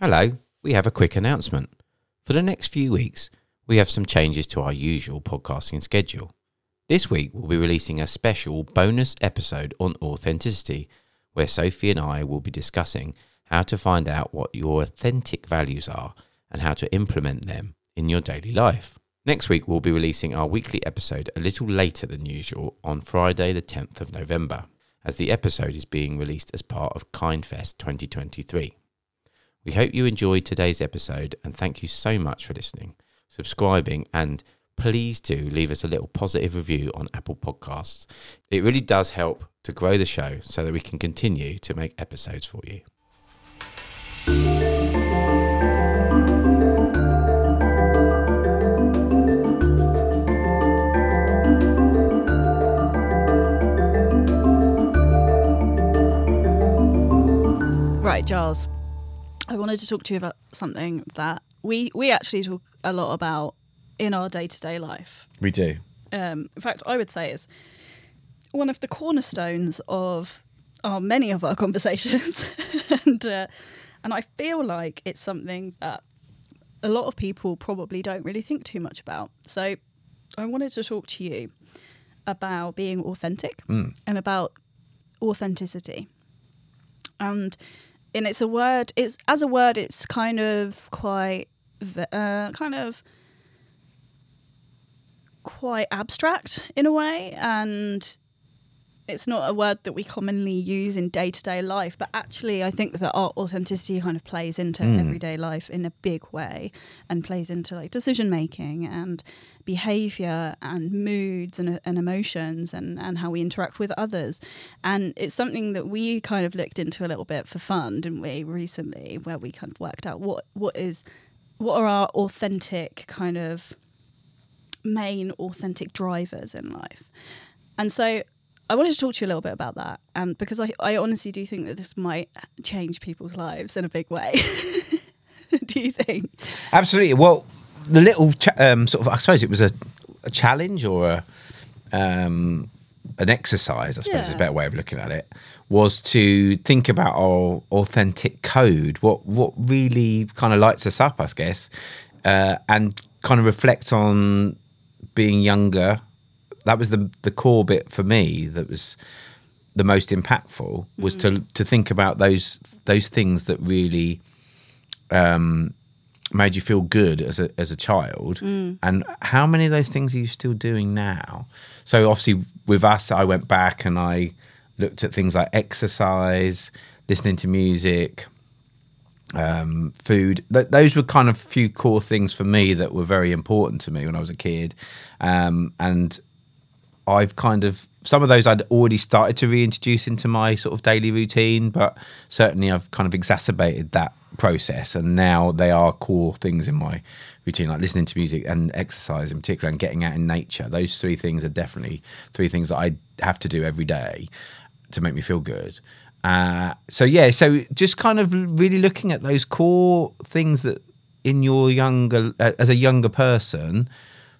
Hello, we have a quick announcement. For the next few weeks, we have some changes to our usual podcasting schedule. This week, we'll be releasing a special bonus episode on authenticity, where Sophie and I will be discussing how to find out what your authentic values are and how to implement them in your daily life. Next week, we'll be releasing our weekly episode a little later than usual on Friday, the 10th of November, as the episode is being released as part of Kindfest 2023. We hope you enjoyed today's episode and thank you so much for listening, subscribing, and please do leave us a little positive review on Apple Podcasts. It really does help to grow the show so that we can continue to make episodes for you. Right, Giles. Wanted to talk to you about something that we we actually talk a lot about in our day to day life. We do. Um, in fact, I would say is one of the cornerstones of our many of our conversations, and uh, and I feel like it's something that a lot of people probably don't really think too much about. So, I wanted to talk to you about being authentic Mm. and about authenticity. And and it's a word. It's as a word. It's kind of quite, uh, kind of quite abstract in a way, and it's not a word that we commonly use in day to day life. But actually, I think that our authenticity kind of plays into Mm. everyday life in a big way, and plays into like decision making and behavior and moods and, and emotions and, and how we interact with others. And it's something that we kind of looked into a little bit for fun, didn't we, recently, where we kind of worked out what what is what are our authentic kind of main authentic drivers in life. And so I wanted to talk to you a little bit about that. And because I, I honestly do think that this might change people's lives in a big way. do you think? Absolutely. Well, the little cha- um, sort of, I suppose it was a, a challenge or a, um, an exercise, I suppose is a better way of looking at it, was to think about our authentic code, what what really kind of lights us up, I guess, uh, and kind of reflect on being younger. That was the the core bit for me. That was the most impactful was to to think about those those things that really um, made you feel good as a as a child, and how many of those things are you still doing now? So obviously, with us, I went back and I looked at things like exercise, listening to music, um, food. Th- those were kind of few core things for me that were very important to me when I was a kid, um, and I've kind of some of those I'd already started to reintroduce into my sort of daily routine, but certainly I've kind of exacerbated that process, and now they are core things in my routine, like listening to music and exercise in particular, and getting out in nature. Those three things are definitely three things that I have to do every day to make me feel good. Uh, so yeah, so just kind of really looking at those core things that in your younger uh, as a younger person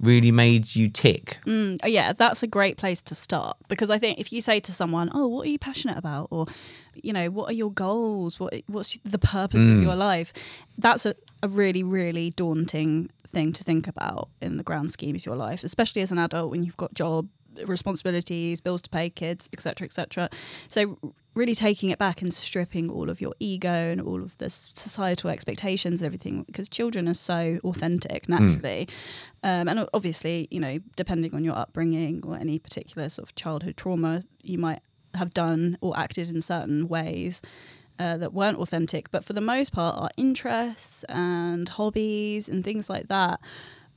really made you tick. Mm, oh, yeah, that's a great place to start because I think if you say to someone, "Oh, what are you passionate about?" or you know, "What are your goals? What what's the purpose of your life?" That's a, a really really daunting thing to think about in the grand scheme of your life, especially as an adult when you've got job responsibilities, bills to pay, kids, etc., etc. So really taking it back and stripping all of your ego and all of the societal expectations and everything because children are so authentic naturally. Um, and obviously you know depending on your upbringing or any particular sort of childhood trauma you might have done or acted in certain ways uh, that weren't authentic. But for the most part our interests and hobbies and things like that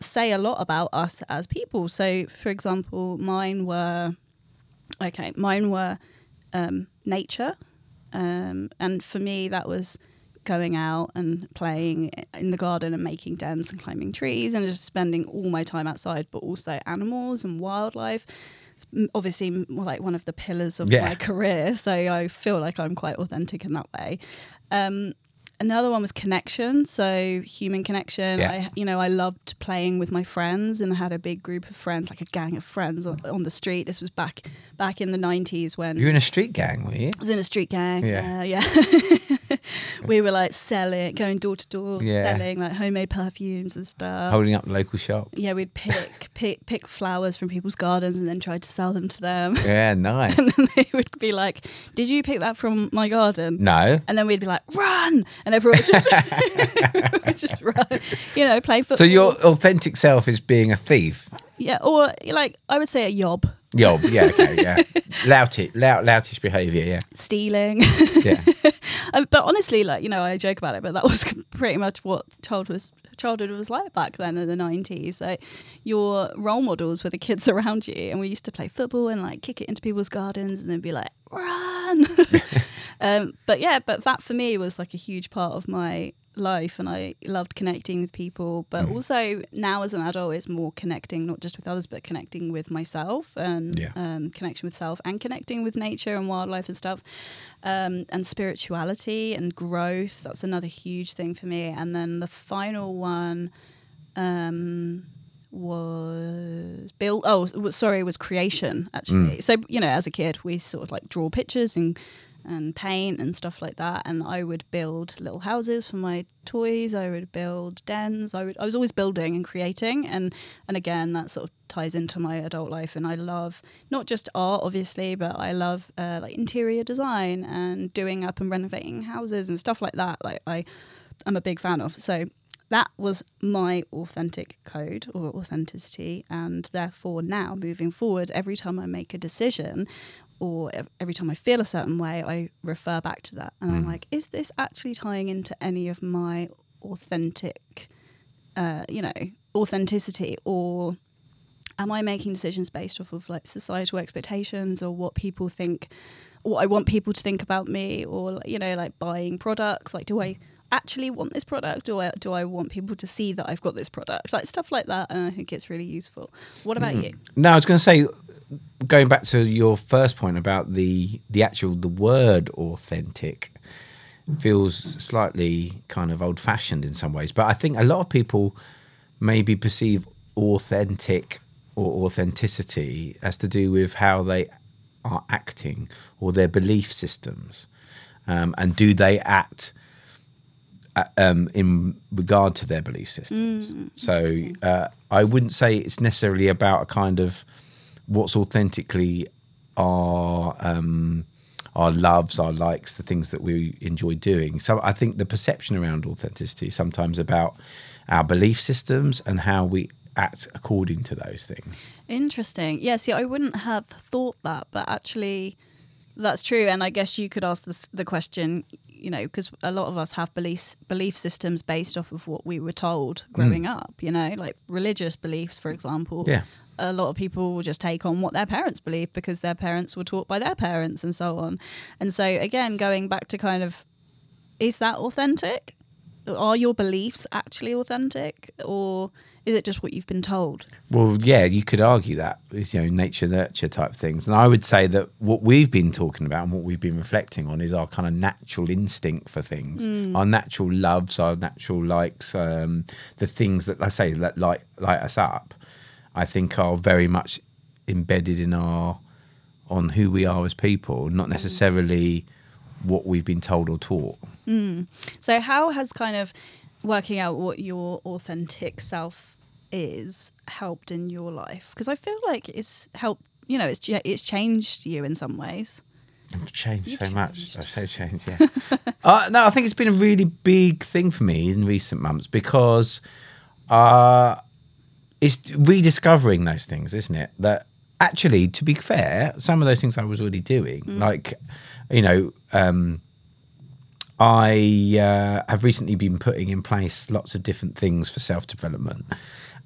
say a lot about us as people. So for example mine were okay mine were um, nature. Um, and for me that was going out and playing in the garden and making dens and climbing trees and just spending all my time outside but also animals and wildlife. It's obviously like one of the pillars of Yeah. my career. So i feel like i'm quite authentic in that way. Um, another one was connection so human connection Yeah. i you know i loved playing with my friends and i had a big group of friends like a gang of friends on, on the street this was back back in the 90s when you were in a street gang, were you? I was in a street gang. Yeah. Yeah, yeah. we were like selling, going door to door, Yeah. selling like homemade perfumes and stuff. Holding up the local shop. yeah, we'd pick pick pick flowers from people's gardens and then try to sell them to them. Yeah, nice. and then they would be like, "Did you pick that from my garden?" no. And then we'd be like, "Run!" And everyone would just, would just run. You know, play football. So your authentic self is being a thief. yeah, or like I would say a yob, Yob, yeah, okay, yeah. Loutish, lout, loutish behaviour, yeah. stealing. Yeah. Um, but honestly, like you know, I joke about it, but that was pretty much what child was childhood was like back then in the nineties. Like your role models were the kids around you, and we used to play football and like kick it into people's gardens, and then be like, "Run!" um, but yeah, but that for me was like a huge part of my life, and I loved connecting with people. But also now as an adult, it's more connecting not just with others, but connecting with myself and Yeah. um, connection with self and connecting with nature and wildlife and stuff um, and spirituality and growth. That's another huge thing for me. And then the final one um, was build. Oh, w- sorry, was creation actually. So you know, as a kid, we sort of like draw pictures and and paint and stuff like that. And I would build little houses for my toys. I would build dens. I would. I was always building and creating. And and again, that sort of ties into my adult life. And I love not just art, obviously, but I love uh, like interior design and doing up and renovating houses and stuff like that. Like I, I'm a big fan of. So that was my authentic code or authenticity and therefore now moving forward every time i make a decision or every time i feel a certain way i refer back to that. And i'm like is this actually tying into any of my authentic uh, you know authenticity? Or am I making decisions based off of like societal expectations or what people think, what I want people to think about me, or you know, like buying products? Like, do I actually want this product, or do I want people to see that I've got this product? Like stuff like that, and I think it's really useful. What about you? No, I was going to say, going back to your first point about the the actual the word authentic feels slightly kind of old fashioned in some ways, but I think a lot of people maybe perceive authentic or authenticity as to do with how they are acting or their belief systems, um, and do they act um, in regard to their belief systems. so uh, I wouldn't say it's necessarily about a kind of what's authentically our um, our loves, our likes, the things that we enjoy doing. So I think the perception around authenticity is sometimes about our belief systems and how we act according to those things. Interesting. Yeah, see, I wouldn't have thought that, but actually, that's true. And I guess you could ask this, the question, you know, because a lot of us have beliefs, belief systems based off of what we were told mm. growing up, you know, like religious beliefs, for example. Yeah. A lot of people will just take on what their parents believe because their parents were taught by their parents and so on. And so, again, going back to kind of, is that authentic? Are your beliefs actually authentic? Or is it just what you've been told? Well, yeah, you could argue that you know nature nurture type things, and I would say that what we've been talking about and what we've been reflecting on is our kind of natural instinct for things, our natural loves, our natural likes, um, the things that I say that light light us up. I think are very much embedded in our on who we are as people, not necessarily what we've been told or taught. So, how has kind of working out what your authentic self is helped in your life? Because I feel like it's helped. You know, it's it's changed you in some ways. I've changed You've so much. I've so changed, yeah. uh, no, I think it's been a really big thing for me in recent months because uh, it's rediscovering those things, isn't it? That actually, to be fair, some of those things I was already doing, like, you know, um, I uh, have recently been putting in place lots of different things for self development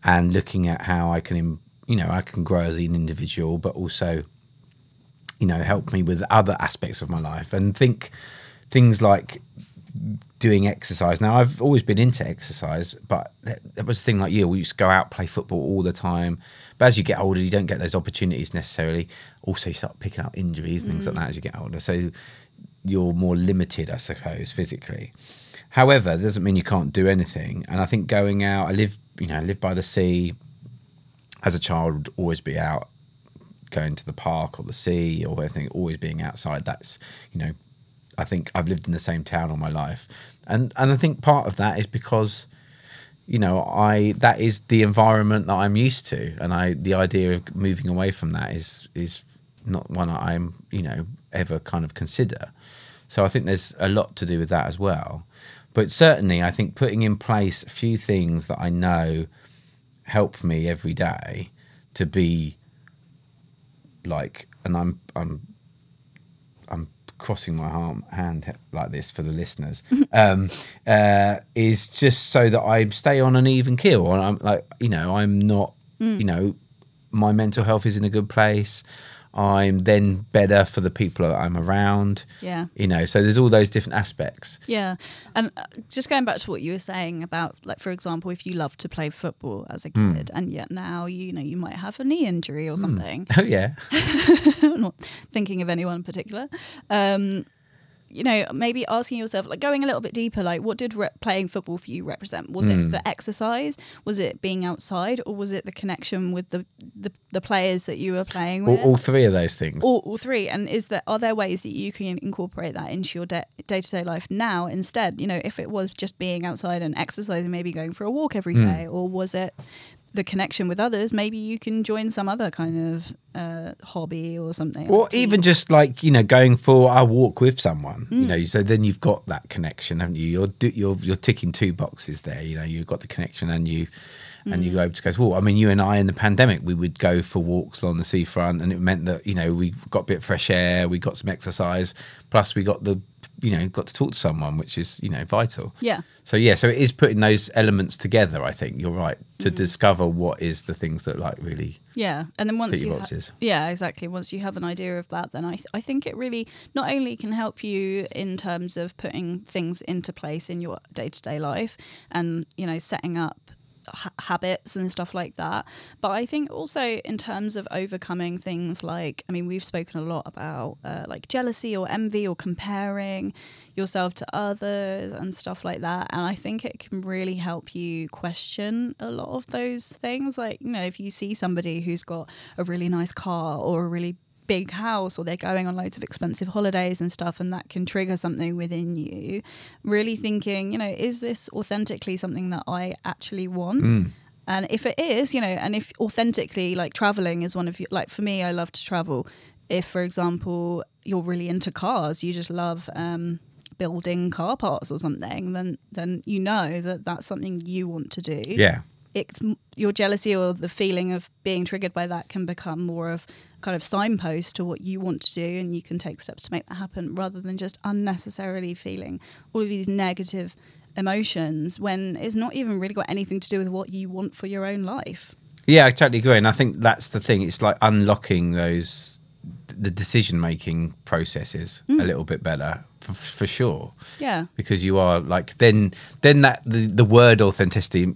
and looking at how I can, you know, I can grow as an individual, but also you know help me with other aspects of my life and think things like doing exercise. Now i've always been into exercise but that that was the thing like you we used to go out play football all the time. But as you get older you don't get those opportunities necessarily. Also you start picking up injuries and things like that as you get older. So you're more limited i suppose physically. However it doesn't mean you can't do anything. And i think going out i live you know i live by the sea. As a child would always be out going to the park or the sea or anything, always being outside. That's you know I think I've lived in the same town all my life, and and I think part of that is because you know I that is the environment that I'm used to, and I the idea of moving away from that is is not one I'm you know ever kind of consider. So I think there's a lot to do with that as well. But certainly, I think putting in place a few things that I know help me every day to be like, and I'm I'm I'm crossing my arm, hand like this for the listeners, um, uh, is just so that I stay on an even keel. And I'm like, you know, I'm not, you know, my mental health is in a good place. I'm then better for the people that I'm around. Yeah. You know, so there's all those different aspects. Yeah, and uh, just going back to what you were saying about, like, for example, if you loved to play football as a Hmm. kid, and yet now you know you might have a knee injury or something. Oh yeah. I'm not thinking of anyone in particular. Um, you know, maybe asking yourself, like, going a little bit deeper, like, what did re- playing football for you represent? Was Hmm. it the exercise? Was it being outside, or was it the connection with the the, the players that you were playing with? all three of those things. all, all three and is there are there ways that you can incorporate that into your day to day life now instead you know if it was just being outside and exercising maybe going for a walk every Hmm. day or was it the connection with others maybe you can join some other kind of uh, hobby or something or even just like you know going for a walk with someone you Mm. know so then you've got that connection haven't you you're you're you're ticking two boxes there you know you've got the connection and you and Mm. you go able to go well i mean you and i in the pandemic we would go for walks along the seafront and it meant that you know we got a bit of fresh air we got some exercise plus we got the you know got to talk to someone which is you know vital yeah so yeah so it is putting those elements together i think you're right to mm. discover what is the things that like really Yeah, and then once you ha- boxes. yeah, exactly. Once you have an idea of that, then I th- I think it really not only can help you in terms of putting things into place in your day to day life, and you know setting up ha- habits and stuff like that, but I think also in terms of overcoming things like I mean we've spoken a lot about uh, like jealousy or envy or comparing yourself to others and stuff like that, and I think it can really help you question a lot of those things. Like you know if you see somebody who's got a really nice car or a really big house or they're going on loads of expensive holidays and stuff and that can trigger something within you really thinking you know is this authentically something that i actually want? And if it is you know and if authentically like traveling is one of you like for me i love to travel. If for example you're really into cars you just love um building car parts or something then then you know that that's something you want to do. Yeah it's your jealousy or the feeling of being triggered by that can become more of kind of signpost to what you want to do and you can take steps to make that happen rather than just unnecessarily feeling all of these negative emotions when it's not even really got anything to do with what you want for your own life Yeah, I totally agree, and I think that's the thing. It's like unlocking those the decision making processes Mm. a little bit better for, for sure. yeah Because you are like then then that the, the word authenticity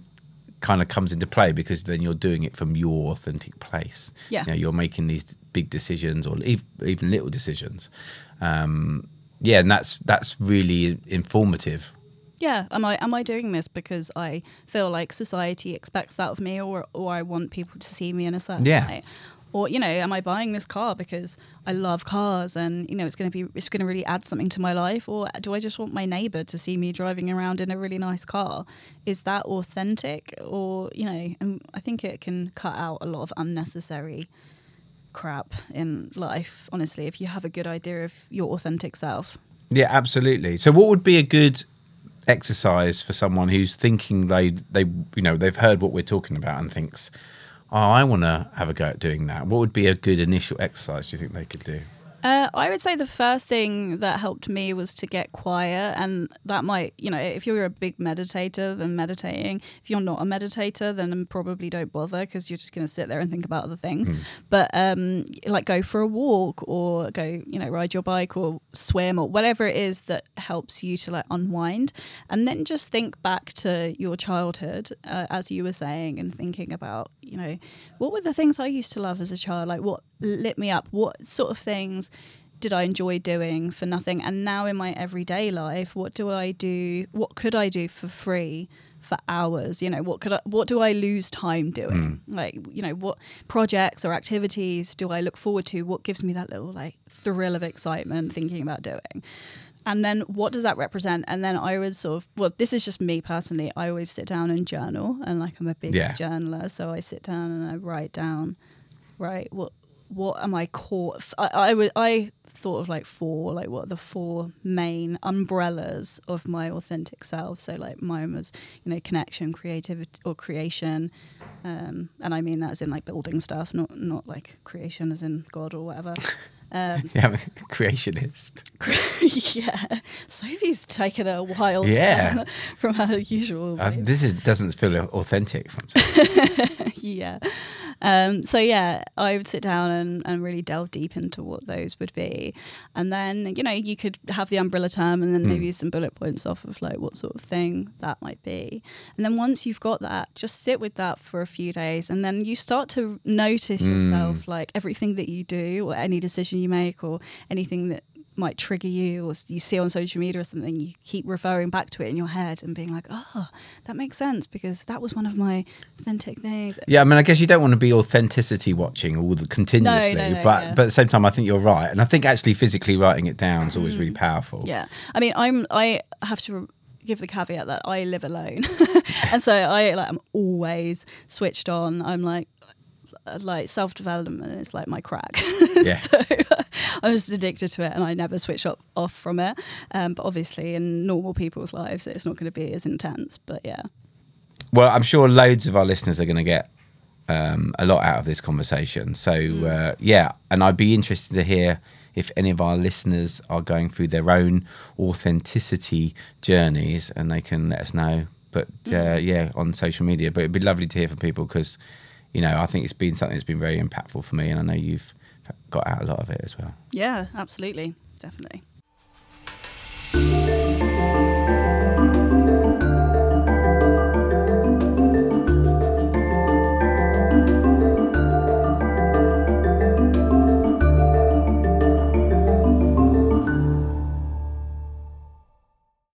kind of comes into play because then you're doing it from your authentic place. Yeah. you know, you're making these big decisions or ev- even little decisions. Um, yeah, and that's that's really informative. yeah am i am i doing this because i feel like society expects that of me or or i want people to see me in a certain Yeah. way or you know am i buying this car because i love cars and you know it's going to be it's going to really add something to my life? Or do i just want my neighbor to see me driving around in a really nice car? Is that authentic? Or you know and i think it can cut out a lot of unnecessary crap in life honestly if you have a good idea of your authentic self. Yeah, absolutely. So, what would be a good exercise for someone who's thinking they they you know they've heard what we're talking about and thinks, oh, I want to have a go at doing that. What would be a good initial exercise? Do you think they could do? Uh, I would say the first thing that helped me was to get quiet, and that might, you know, if you're a big meditator, then meditating. If you're not a meditator, then probably don't bother because you're just going to sit there and think about other things. But um, like go for a walk or go, you know, ride your bike or swim or whatever it is that helps you to like unwind, and then just think back to your childhood, uh, as you were saying, and thinking about, you know, what were the things I used to love as a child? Like what lit me up? What sort of things did I enjoy doing for nothing? And now in my everyday life, what do I do? What could I do for free for hours? You know, what could I, what do I lose time doing? Hmm. Like, you know, what projects or activities do I look forward to? What gives me that little like thrill of excitement thinking about doing? and then what does that represent? And then I would sort of, well, this is just me personally. I always sit down and journal, and like I'm a big Yeah. journaler, so I sit down and I write down, right, what what am I caught? I, I would I thought of like four, like what are the four main umbrellas of my authentic self. So like mine was, you know, connection, creativity, or creation, um, and I mean that as in like building stuff, not not like creation as in God or whatever. Um, Yeah, I'm a creationist. yeah, Sophie's taken a wild Yeah. turn from her usual. Uh, this is doesn't feel authentic from yeah. Um, so yeah, I would sit down and, and really delve deep into what those would be, and then you know you could have the umbrella term, and then maybe some bullet points off of like what sort of thing that might be, and then once you've got that, just sit with that for a few days, and then you start to notice yourself like everything that you do or any decision you make or anything that might trigger you or you see on social media or something you keep referring back to it in your head and being like oh that makes sense because that was one of my authentic things Yeah, I mean, I guess you don't want to be authenticity watching all the continuously, no, but yeah. but at the same time, I think you're right, and I think actually physically writing it down is always really powerful. Mm. Yeah, I mean, I'm I have to give the caveat that I live alone, and so I like I'm always switched on. I'm like like self development is like my crack. Yeah. so I'm just addicted to it, and I never switch up, off from it. Um, but obviously, in normal people's lives, it's not going to be as intense. But yeah, Well, I'm sure loads of our listeners are going to get um, a lot out of this conversation. So Mm. uh, yeah, and I'd be interested to hear if any of our listeners are going through their own authenticity journeys, and they can let us know. But uh, Mm. yeah, on social media. But it'd be lovely to hear from people because you know I think it's been something that's been very impactful for me, and I know you've got out a lot of it as well. yeah, absolutely, definitely.